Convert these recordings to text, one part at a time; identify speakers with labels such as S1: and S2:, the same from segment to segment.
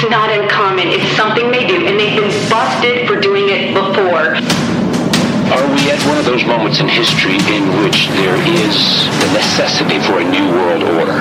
S1: It's not uncommon. It's something they do, and they've been busted for doing it before.
S2: Are we at one of those moments in history in which there is the necessity for a new world order?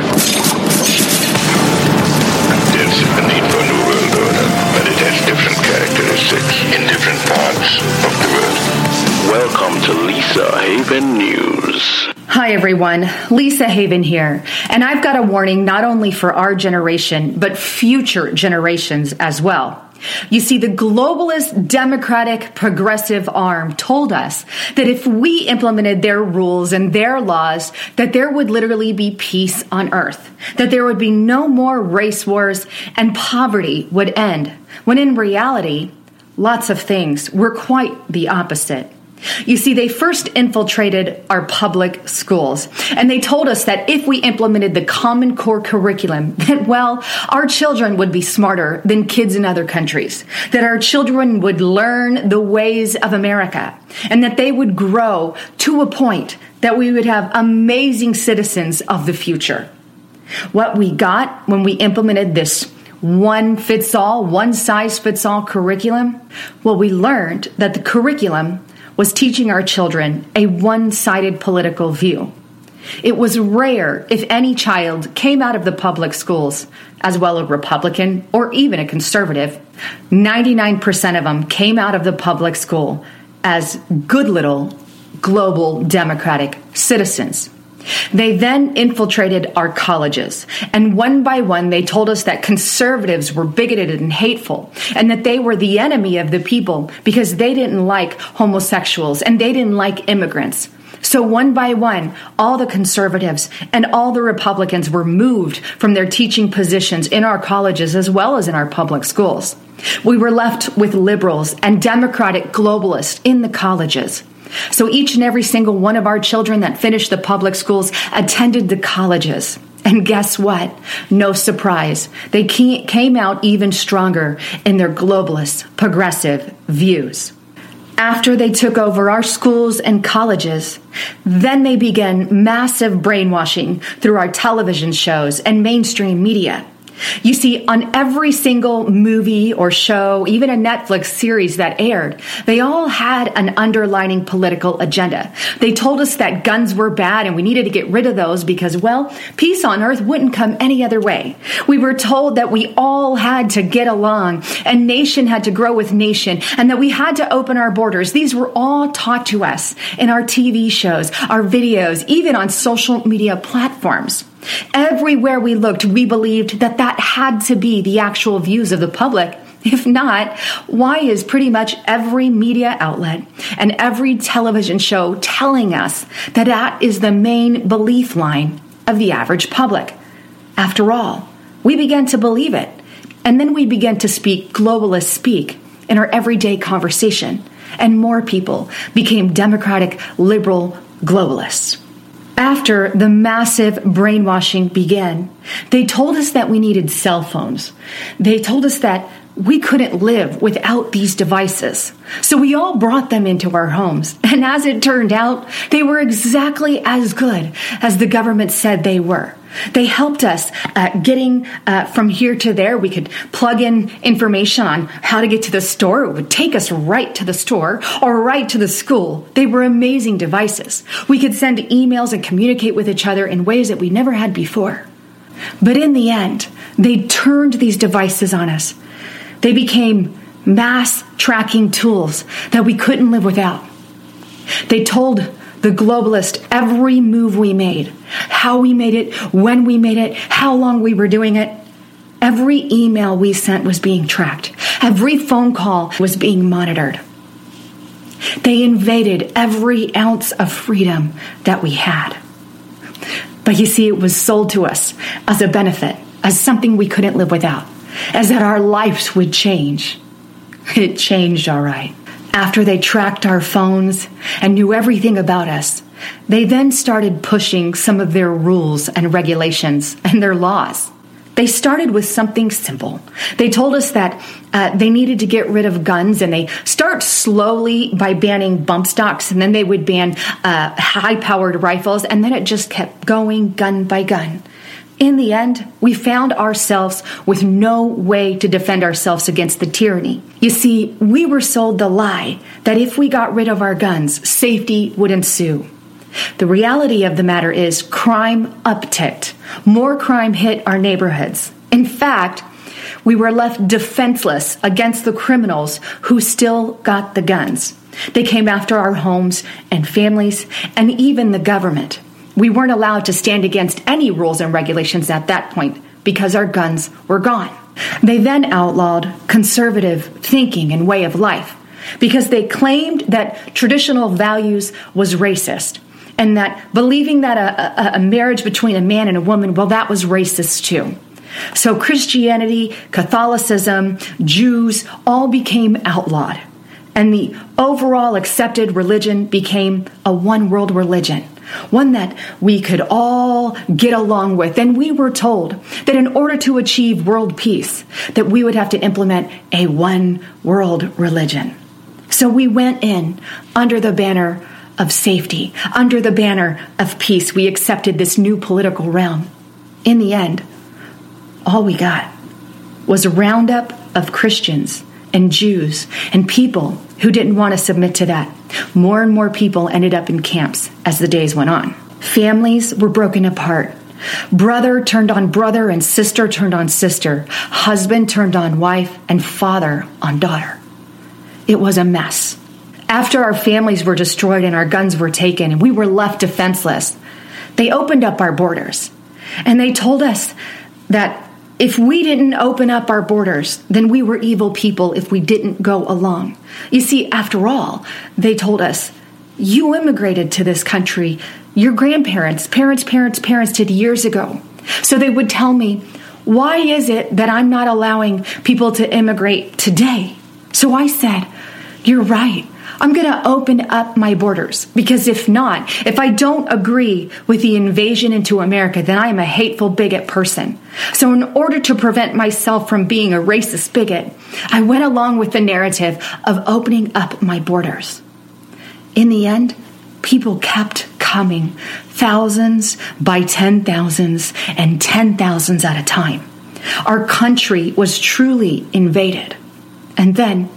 S3: There's a need for a new world order, but it has different characteristics in different parts of the world.
S2: Welcome to Lisa Haven News.
S4: Hi, everyone. Lisa Haven here. And I've got a warning not only for our generation, but future generations as well. You see, the globalist, democratic, progressive arm told us that if we implemented their rules and their laws, that there would literally be peace on earth, that there would be no more race wars and poverty would end. When in reality, lots of things were quite the opposite. You see, they first infiltrated our public schools and they told us that if we implemented the Common Core curriculum, that, well, our children would be smarter than kids in other countries, that our children would learn the ways of America, and that they would grow to a point that we would have amazing citizens of the future. What we got when we implemented this one fits all, one size fits all curriculum, well, we learned that the curriculum was teaching our children a one sided political view. It was rare if any child came out of the public schools as well a Republican or even a conservative. 99% of them came out of the public school as good little global democratic citizens. They then infiltrated our colleges, and one by one, they told us that conservatives were bigoted and hateful, and that they were the enemy of the people because they didn't like homosexuals and they didn't like immigrants. So, one by one, all the conservatives and all the Republicans were moved from their teaching positions in our colleges as well as in our public schools. We were left with liberals and democratic globalists in the colleges. So each and every single one of our children that finished the public schools attended the colleges. And guess what? No surprise. They came out even stronger in their globalist, progressive views. After they took over our schools and colleges, then they began massive brainwashing through our television shows and mainstream media. You see, on every single movie or show, even a Netflix series that aired, they all had an underlining political agenda. They told us that guns were bad and we needed to get rid of those because, well, peace on earth wouldn't come any other way. We were told that we all had to get along and nation had to grow with nation and that we had to open our borders. These were all taught to us in our TV shows, our videos, even on social media platforms. Everywhere we looked, we believed that that had to be the actual views of the public. If not, why is pretty much every media outlet and every television show telling us that that is the main belief line of the average public? After all, we began to believe it. And then we began to speak globalist speak in our everyday conversation. And more people became democratic, liberal globalists after the massive brainwashing began, they told us that we needed cell phones. They told us that we couldn't live without these devices. So we all brought them into our homes. And as it turned out, they were exactly as good as the government said they were. They helped us uh, getting uh, from here to there. We could plug in information on how to get to the store. It would take us right to the store or right to the school. They were amazing devices. We could send emails and communicate with each other in ways that we never had before. But in the end, they turned these devices on us. They became mass tracking tools that we couldn't live without. They told the globalist every move we made, how we made it, when we made it, how long we were doing it. Every email we sent was being tracked. Every phone call was being monitored. They invaded every ounce of freedom that we had. But you see, it was sold to us as a benefit, as something we couldn't live without, as that our lives would change. It changed all right after they tracked our phones and knew everything about us, they then started pushing some of their rules and regulations and their laws. They started with something simple. They told us that uh, they needed to get rid of guns, and they start slowly by banning bump stocks, and then they would ban uh, high-powered rifles, and then it just kept going gun by gun. In the end, we found ourselves with no way to defend ourselves against the tyranny. You see, we were sold the lie that if we got rid of our guns, safety would ensue. The reality of the matter is crime upticked. More crime hit our neighborhoods. In fact, we were left defenseless against the criminals who still got the guns. They came after our homes and families and even the government. We weren't allowed to stand against any rules and regulations at that point because our guns were gone. They then outlawed conservative thinking and way of life because they claimed that traditional values was racist and that believing that a, a, a, marriage between a man and a woman, well, that was racist too. So Christianity, Catholicism, Jews all became outlawed. And the overall accepted religion became a one world religion, one that we could all get along with. And we were told that in order to achieve world peace, that we would have to implement a one world religion. So we went in under the banner of safety, under the banner of peace. We accepted this new political realm. In the end, all we got was a roundup of Christians and Jews and people who didn't want to submit to that. More and more people ended up in camps as the days went on. Families were broken apart. Brother turned on brother and sister turned on sister. Husband turned on wife and father on daughter. It was a mess. After our families were destroyed and our guns were taken and we were left defenseless, they opened up our borders and they told us that if we didn't open up our borders, then we were evil people if we didn't go along. You see, after all, they told us, you immigrated to this country. Your grandparents, parents, parents, parents did years ago. So they would tell me, why is it that I'm not allowing people to immigrate today? So I said, you're right. I'm going to open up my borders because if not, if I don't agree with the invasion into America, then I am a hateful bigot person. So in order to prevent myself from being a racist bigot, I went along with the narrative of opening up my borders. In the end, people kept coming, thousands by ten thousands and ten thousands at a time. Our country was truly invaded. And then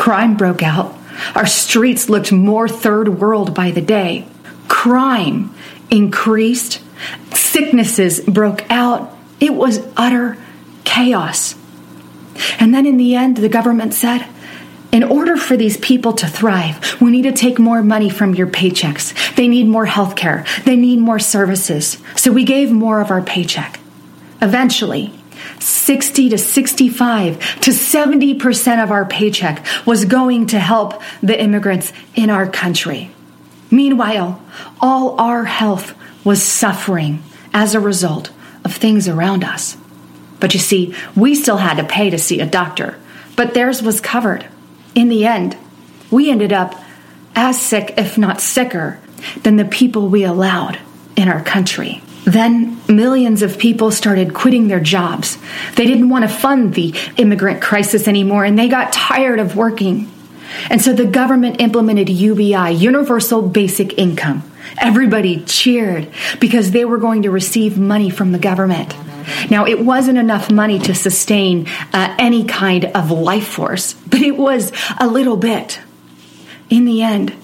S4: crime broke out our streets looked more third world by the day. Crime increased. Sicknesses broke out. It was utter chaos. And then in the end, the government said, in order for these people to thrive, we need to take more money from your paychecks. They need more health care. They need more services. So we gave more of our paycheck. Eventually, 60 to 65 to 70% of our paycheck was going to help the immigrants in our country. Meanwhile, all our health was suffering as a result of things around us. But you see, we still had to pay to see a doctor, but theirs was covered. In the end, we ended up as sick, if not sicker, than the people we allowed in our country. Then millions of people started quitting their jobs. They didn't want to fund the immigrant crisis anymore and they got tired of working. And so the government implemented UBI, Universal Basic Income. Everybody cheered because they were going to receive money from the government. Now, it wasn't enough money to sustain uh, any kind of life force, but it was a little bit. In the end,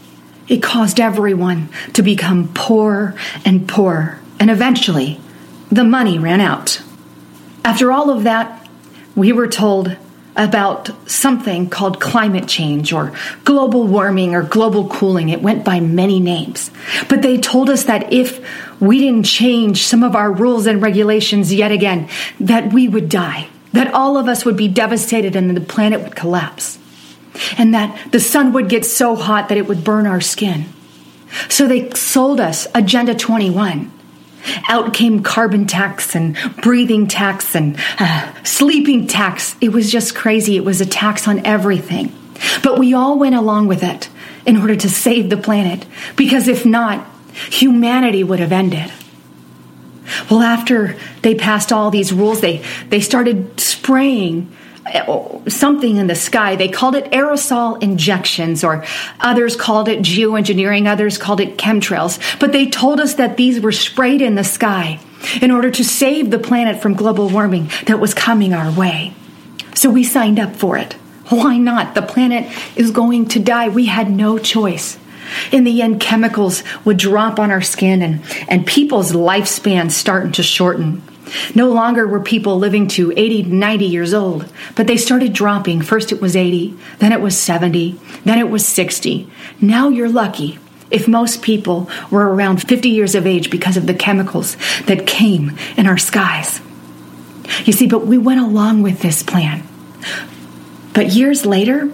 S4: it caused everyone to become poor and poorer and eventually the money ran out. After all of that, we were told about something called climate change or global warming or global cooling. It went by many names. But they told us that if we didn't change some of our rules and regulations yet again, that we would die, that all of us would be devastated and the planet would collapse, and that the sun would get so hot that it would burn our skin. So they sold us Agenda 21 out came carbon tax and breathing tax and uh, sleeping tax. It was just crazy. It was a tax on everything. But we all went along with it in order to save the planet, because if not, humanity would have ended. Well, after they passed all these rules, they, they started spraying Uh, something in the sky. They called it aerosol injections, or others called it geoengineering, others called it chemtrails. But they told us that these were sprayed in the sky in order to save the planet from global warming that was coming our way. So we signed up for it. Why not? The planet is going to die. We had no choice. In the end, chemicals would drop on our skin and, and people's lifespans starting to shorten. No longer were people living to 80, 90 years old, but they started dropping. First it was 80, then it was 70, then it was 60. Now you're lucky if most people were around 50 years of age because of the chemicals that came in our skies. You see, but we went along with this plan. But years later,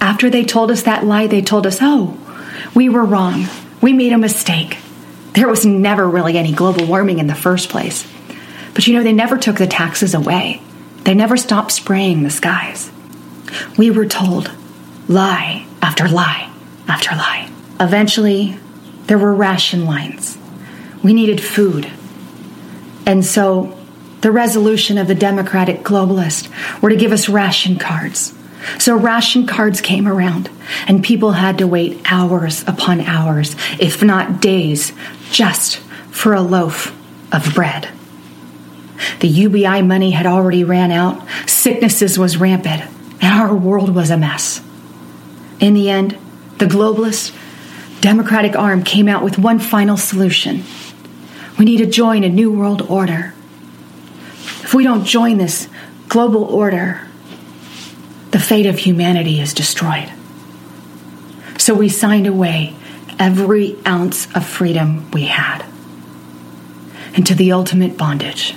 S4: after they told us that lie, they told us, oh, we were wrong. We made a mistake. There was never really any global warming in the first place. But you know, they never took the taxes away. They never stopped spraying the skies. We were told lie after lie after lie. Eventually, there were ration lines. We needed food. And so, the resolution of the Democratic globalists were to give us ration cards. So ration cards came around, and people had to wait hours upon hours, if not days, just for a loaf of bread. The UBI money had already ran out, sicknesses was rampant, and our world was a mess. In the end, the globalist Democratic arm came out with one final solution. We need to join a new world order. If we don't join this global order, the fate of humanity is destroyed. So we signed away every ounce of freedom we had into the ultimate bondage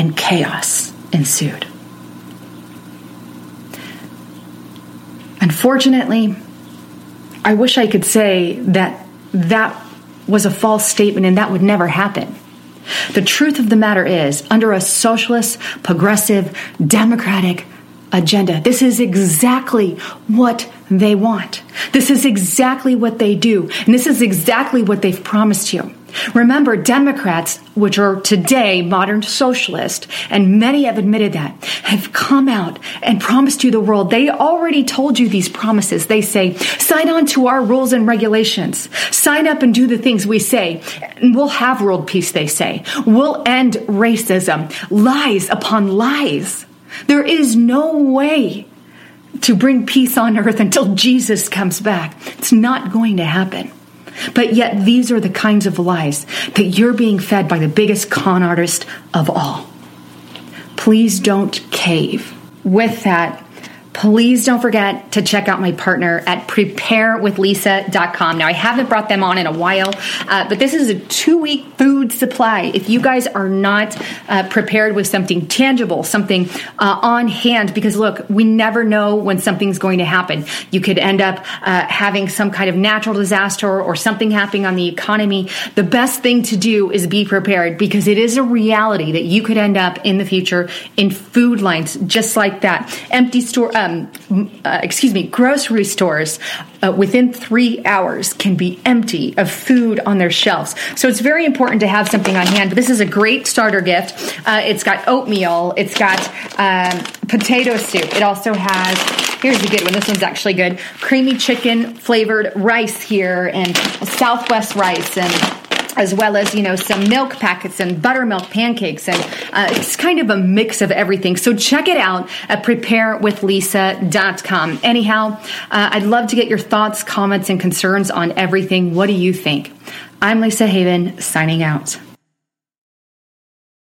S4: and chaos ensued. Unfortunately, I wish I could say that that was a false statement and that would never happen. The truth of the matter is, under a socialist, progressive, democratic agenda, this is exactly what they want. This is exactly what they do. And this is exactly what they've promised you. Remember, Democrats, which are today modern socialists, and many have admitted that, have come out and promised you the world. They already told you these promises. They say, sign on to our rules and regulations. Sign up and do the things we say. And we'll have world peace, they say. We'll end racism. Lies upon lies. There is no way to bring peace on earth until Jesus comes back. It's not going to happen. But yet, these are the kinds of lies that you're being fed by the biggest con artist of all. Please don't cave. With that, please don't forget to check out my partner at preparewithlisa.com. Now, I haven't brought them on in a while, uh, but this is a two week food supply. If you guys are not uh, prepared with something tangible, something uh, on hand, because look, we never know when something's going to happen. You could end up uh, having some kind of natural disaster or something happening on the economy. The best thing to do is be prepared because it is a reality that you could end up in the future in food lines just like that. Empty store um, uh, excuse me, grocery stores uh, within three hours can be empty of food on their shelves. So it's very important to have something on hand. But this is a great starter gift. Uh, it's got oatmeal. It's got um, potato soup. It also has here's a good one. This one's actually good. Creamy chicken flavored rice here and Southwest rice and as well as you know some milk packets and buttermilk pancakes. And uh, it's kind of a mix of everything. So check it out at preparewithlisa.com anyhow uh, i'd love to get your thoughts comments and concerns on everything. What do you think? I'm lisa haven signing out